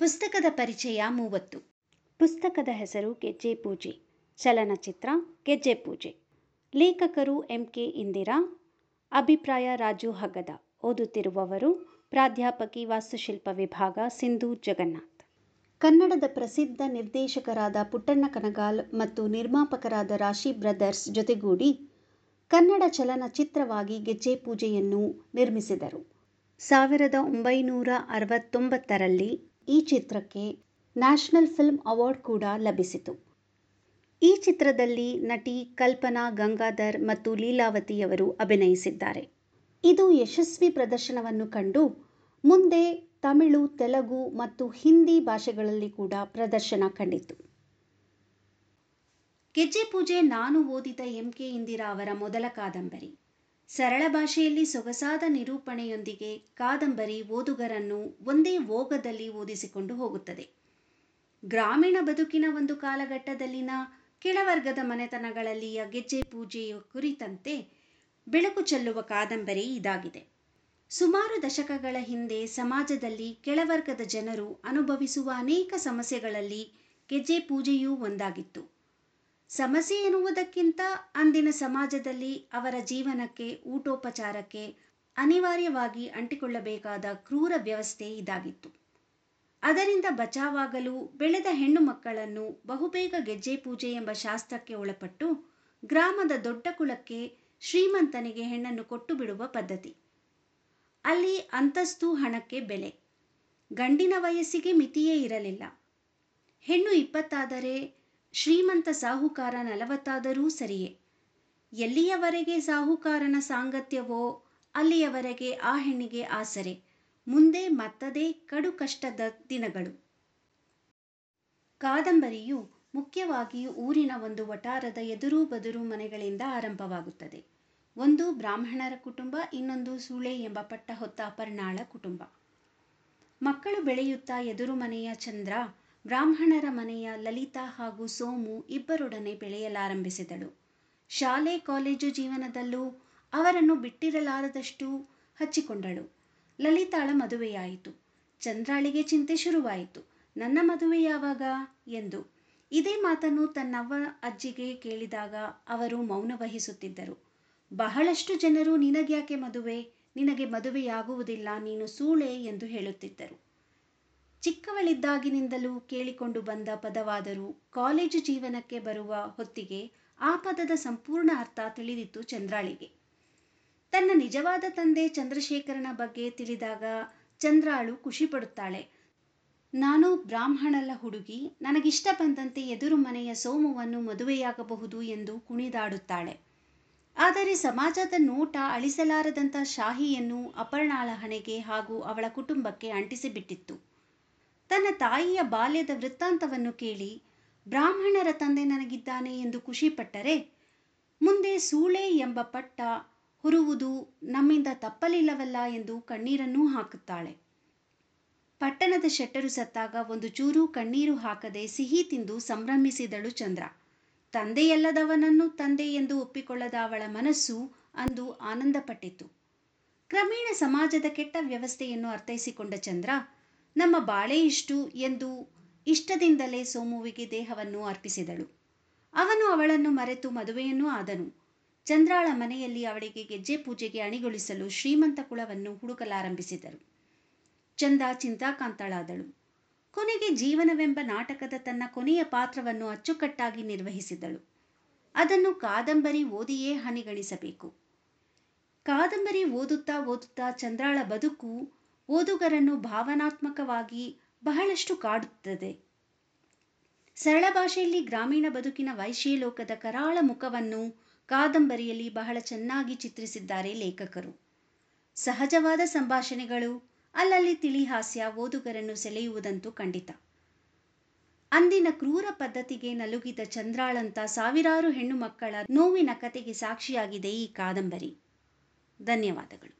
ಪುಸ್ತಕದ ಪರಿಚಯ ಮೂವತ್ತು. ಪುಸ್ತಕದ ಹೆಸರು ಗೆಜ್ಜೆ ಪೂಜೆ. ಚಲನಚಿತ್ರ ಗೆಜ್ಜೆ ಪೂಜೆ. ಲೇಖಕರು ಎಂ. ಕೆ. ಇಂದಿರಾ. ಅಭಿಪ್ರಾಯ ರಾಜು ಹಗದ. ಓದುತ್ತಿರುವವರು ಪ್ರಾಧ್ಯಾಪಕಿ ವಾಸ್ತುಶಿಲ್ಪ ವಿಭಾಗ ಸಿಂಧು ಜಗನ್ನಾಥ್. ಕನ್ನಡದ ಪ್ರಸಿದ್ಧ ನಿರ್ದೇಶಕರಾದ ಪುಟ್ಟಣ್ಣ ಕನಗಾಲ್ ಮತ್ತು ನಿರ್ಮಾಪಕರಾದ ರಾಶಿ ಬ್ರದರ್ಸ್ ಜೊತೆಗೂಡಿ ಕನ್ನಡ ಚಲನಚಿತ್ರವಾಗಿ ಗೆಜ್ಜೆ ಪೂಜೆಯನ್ನು ನಿರ್ಮಿಸಿದರು. ಸಾವಿರದ ಒಂಬೈನೂರ ಅರವತ್ತೊಂಬತ್ತರಲ್ಲಿ ಈ ಚಿತ್ರಕ್ಕೆ ನ್ಯಾಷನಲ್ ಫಿಲ್ಮ್ ಅವಾರ್ಡ್ ಕೂಡ ಲಭಿಸಿತು. ಈ ಚಿತ್ರದಲ್ಲಿ ನಟಿ ಕಲ್ಪನಾ ಗಂಗಾಧರ್ ಮತ್ತು ಲೀಲಾವತಿಯವರು ಅಭಿನಯಿಸಿದ್ದಾರೆ. ಇದು ಯಶಸ್ವಿ ಪ್ರದರ್ಶನವನ್ನು ಕಂಡು ಮುಂದೆ ತಮಿಳು, ತೆಲುಗು ಮತ್ತು ಹಿಂದಿ ಭಾಷೆಗಳಲ್ಲಿ ಕೂಡ ಪ್ರದರ್ಶನ ಕಂಡಿತು. ಗೆಜ್ಜೆ ಪೂಜೆ ನಾನು ಓದಿದ ಎಂ ಕೆ ಇಂದಿರಾ ಅವರ ಮೊದಲ ಕಾದಂಬರಿ. ಸರಳ ಭಾಷೆಯಲ್ಲಿ ಸೊಗಸಾದ ನಿರೂಪಣೆಯೊಂದಿಗೆ ಕಾದಂಬರಿ ಓದುಗರನ್ನು ಒಂದೇ ಓಗದಲ್ಲಿ ಓದಿಸಿಕೊಂಡು ಹೋಗುತ್ತದೆ. ಗ್ರಾಮೀಣ ಬದುಕಿನ ಒಂದು ಕಾಲಘಟ್ಟದಲ್ಲಿನ ಕೆಳವರ್ಗದ ಮನೆತನಗಳಲ್ಲಿಯ ಗೆಜ್ಜೆ ಪೂಜೆಯ ಕುರಿತಂತೆ ಬೆಳಕು ಚೆಲ್ಲುವ ಕಾದಂಬರಿ ಇದಾಗಿದೆ. ಸುಮಾರು ದಶಕಗಳ ಹಿಂದೆ ಸಮಾಜದಲ್ಲಿ ಕೆಳವರ್ಗದ ಜನರು ಅನುಭವಿಸುವ ಅನೇಕ ಸಮಸ್ಯೆಗಳಲ್ಲಿ ಗೆಜ್ಜೆ ಪೂಜೆಯೂ ಒಂದಾಗಿತ್ತು. ಸಮಸ್ಯೆ ಎನ್ನುವುದಕ್ಕಿಂತ ಅಂದಿನ ಸಮಾಜದಲ್ಲಿ ಅವರ ಜೀವನಕ್ಕೆ, ಊಟೋಪಚಾರಕ್ಕೆ ಅನಿವಾರ್ಯವಾಗಿ ಅಂಟಿಕೊಳ್ಳಬೇಕಾದ ಕ್ರೂರ ವ್ಯವಸ್ಥೆ ಇದಾಗಿತ್ತು. ಅದರಿಂದ ಬಚಾವಾಗಲು ಬೆಳೆದ ಹೆಣ್ಣು ಮಕ್ಕಳನ್ನು ಬಹುಬೇಗ ಗೆಜ್ಜೆ ಪೂಜೆ ಎಂಬ ಶಾಸ್ತ್ರಕ್ಕೆ ಒಳಪಟ್ಟು ಗ್ರಾಮದ ದೊಡ್ಡ ಕುಲಕ್ಕೆ ಶ್ರೀಮಂತನಿಗೆ ಹೆಣ್ಣನ್ನು ಕೊಟ್ಟು ಬಿಡುವ ಪದ್ಧತಿ. ಅಲ್ಲಿ ಅಂತಸ್ತು, ಹಣಕ್ಕೆ ಬೆಲೆ. ಗಂಡಿನ ವಯಸ್ಸಿಗೆ ಮಿತಿಯೇ ಇರಲಿಲ್ಲ. ಹೆಣ್ಣು ಇಪ್ಪತ್ತಾದರೆ ಶ್ರೀಮಂತ ಸಾಹುಕಾರ ನಲವತ್ತಾದರೂ ಸರಿಯೇ. ಎಲ್ಲಿಯವರೆಗೆ ಸಾಹುಕಾರನ ಸಾಂಗತ್ಯವೋ ಅಲ್ಲಿಯವರೆಗೆ ಆ ಹೆಣ್ಣಿಗೆ ಆಸರೆ. ಮುಂದೆ ಮತ್ತದೇ ಕಡು ಕಷ್ಟದ ದಿನಗಳು. ಕಾದಂಬರಿಯು ಮುಖ್ಯವಾಗಿ ಊರಿನ ಒಂದು ವಟಾರದ ಎದುರು ಬದುರು ಮನೆಗಳಿಂದ ಆರಂಭವಾಗುತ್ತದೆ. ಒಂದು ಬ್ರಾಹ್ಮಣರ ಕುಟುಂಬ, ಇನ್ನೊಂದು ಸೂಳೆ ಎಂಬ ಪಟ್ಟ ಹೊತ್ತ ಅಪರ್ಣಾಳ ಕುಟುಂಬ. ಮಕ್ಕಳು ಬೆಳೆಯುತ್ತಾ ಎದುರು ಮನೆಯ ಚಂದ್ರ ಬ್ರಾಹ್ಮಣರ ಮನೆಯ ಲಲಿತಾ ಹಾಗೂ ಸೋಮು ಇಬ್ಬರೊಡನೆ ಬೆಳೆಯಲಾರಂಭಿಸಿದಳು. ಶಾಲೆ, ಕಾಲೇಜು ಜೀವನದಲ್ಲೂ ಅವರನ್ನು ಬಿಟ್ಟಿರಲಾರದಷ್ಟು ಹಚ್ಚಿಕೊಂಡಳು. ಲಲಿತಾಳ ಮದುವೆಯಾಯಿತು. ಚಂದ್ರಾಳಿಗೆ ಚಿಂತೆ ಶುರುವಾಯಿತು. ನನ್ನ ಮದುವೆ ಯಾವಾಗ? ಎಂದು. ಇದೇ ಮಾತನ್ನು ತನ್ನವ್ವ ಅಜ್ಜಿಗೆ ಕೇಳಿದಾಗ ಅವರು ಮೌನ ವಹಿಸುತ್ತಿದ್ದರು. ಬಹಳಷ್ಟು ಜನರು ನಿನಗ್ಯಾಕೆ ಮದುವೆ? ನಿನಗೆ ಮದುವೆಯಾಗುವುದಿಲ್ಲ, ನೀನು ಸೂಳೆ ಎಂದು ಹೇಳುತ್ತಿದ್ದರು. ಚಿಕ್ಕವಳಿದ್ದಾಗಿನಿಂದಲೂ ಕೇಳಿಕೊಂಡು ಬಂದ ಪದವಾದರೂ ಕಾಲೇಜು ಜೀವನಕ್ಕೆ ಬರುವ ಹೊತ್ತಿಗೆ ಆ ಪದದ ಸಂಪೂರ್ಣ ಅರ್ಥ ತಿಳಿದಿತ್ತು ಚಂದ್ರಾಳಿಗೆ. ತನ್ನ ನಿಜವಾದ ತಂದೆ ಚಂದ್ರಶೇಖರನ ಬಗ್ಗೆ ತಿಳಿದಾಗ ಚಂದ್ರಾಳು ಖುಷಿಪಡುತ್ತಾಳೆ. ನಾನು ಬ್ರಾಹ್ಮಣಲ್ಲ ಹುಡುಗಿ, ನನಗಿಷ್ಟ ಬಂದಂತೆ ಎದುರು ಮನೆಯ ಸೋಮವನ್ನು ಮದುವೆಯಾಗಬಹುದು ಎಂದು ಕುಣಿದಾಡುತ್ತಾಳೆ. ಆದರೆ ಸಮಾಜದ ನೋಟ ಅಳಿಸಲಾರದಂಥ ಶಾಹಿಯನ್ನು ಅಪರ್ಣಾಳ ಹಣೆಗೆ ಹಾಗೂ ಅವಳ ಕುಟುಂಬಕ್ಕೆ ಅಂಟಿಸಿಬಿಟ್ಟಿತ್ತು. ತನ್ನ ತಾಯಿಯ ಬಾಲ್ಯದ ವೃತ್ತಾಂತವನ್ನು ಕೇಳಿ, ಬ್ರಾಹ್ಮಣರ ತಂದೆ ನನಗಿದ್ದಾನೆ ಎಂದು ಖುಷಿಪಟ್ಟರೆ, ಮುಂದೆ ಸೂಳೆ ಎಂಬ ಪಟ್ಟ ಹುರುವುದು ನಮ್ಮಿಂದ ತಪ್ಪಲಿಲ್ಲವಲ್ಲ ಎಂದು ಕಣ್ಣೀರನ್ನೂ ಹಾಕುತ್ತಾಳೆ. ಪಟ್ಟಣದ ಶೆಟ್ಟರು ಸತ್ತಾಗ ಒಂದು ಚೂರು ಕಣ್ಣೀರು ಹಾಕದೆ ಸಿಹಿ ತಿಂದು ಸಂಭ್ರಮಿಸಿದಳು ಚಂದ್ರ. ತಂದೆಯಲ್ಲದವನನ್ನು ತಂದೆ ಎಂದು ಒಪ್ಪಿಕೊಳ್ಳದ ಅವಳ ಮನಸ್ಸು ಅಂದು ಆನಂದಪಟ್ಟಿತು ಕ್ರಮೇಣ ಸಮಾಜದ ಕೆಟ್ಟ ವ್ಯವಸ್ಥೆಯನ್ನು ಅರ್ಥೈಸಿಕೊಂಡ ಚಂದ್ರ ನಮ್ಮ ಬಾಳೆ ಇಷ್ಟು ಎಂದು ಇಷ್ಟದಿಂದಲೇ ಸೋಮುವಿಗೆ ದೇಹವನ್ನು ಅರ್ಪಿಸಿದಳು. ಅವನು ಅವಳನ್ನು ಮರೆತು ಮದುವೆಯನ್ನೂ ಆದನು. ಚಂದ್ರಾಳ ಮನೆಯಲ್ಲಿ ಅವಳಿಗೆ ಗೆಜ್ಜೆ ಪೂಜೆಗೆ ಅಣಿಗೊಳಿಸಲು ಶ್ರೀಮಂತ ಕುಳವನ್ನು ಹುಡುಕಲಾರಂಭಿಸಿದರು. ಚಂದ ಚಿಂತಾಕಾಂತಳಾದಳು. ಕೊನೆಗೆ ಜೀವನವೆಂಬ ನಾಟಕದ ತನ್ನ ಕೊನೆಯ ಪಾತ್ರವನ್ನು ಅಚ್ಚುಕಟ್ಟಾಗಿ ನಿರ್ವಹಿಸಿದಳು. ಅದನ್ನು ಕಾದಂಬರಿ ಓದಿಯೇ ಹನಿಗಣಿಸಬೇಕು. ಕಾದಂಬರಿ ಓದುತ್ತಾ ಓದುತ್ತಾ ಚಂದ್ರಾಳ ಬದುಕು ಓದುಗರನ್ನು ಭಾವನಾತ್ಮಕವಾಗಿ ಬಹಳಷ್ಟು ಕಾಡುತ್ತದೆ. ಸರಳ ಭಾಷೆಯಲ್ಲಿ ಗ್ರಾಮೀಣ ಬದುಕಿನ ವೈಶ್ಯಲೋಕದ ಕರಾಳ ಮುಖವನ್ನು ಕಾದಂಬರಿಯಲ್ಲಿ ಬಹಳ ಚೆನ್ನಾಗಿ ಚಿತ್ರಿಸಿದ್ದಾರೆ ಲೇಖಕರು. ಸಹಜವಾದ ಸಂಭಾಷಣೆಗಳು, ಅಲ್ಲಲ್ಲಿ ತಿಳಿ ಹಾಸ್ಯ ಓದುಗರನ್ನು ಸೆಳೆಯುವುದಂತೂ ಖಂಡಿತ. ಅಂದಿನ ಕ್ರೂರ ಪದ್ಧತಿಗೆ ನಲುಗಿದ ಚಂದ್ರಾಳಂತ ಸಾವಿರಾರು ಹೆಣ್ಣು ಮಕ್ಕಳ ನೋವಿನ ಕತೆಗೆ ಸಾಕ್ಷಿಯಾಗಿದೆ ಈ ಕಾದಂಬರಿ. ಧನ್ಯವಾದಗಳು.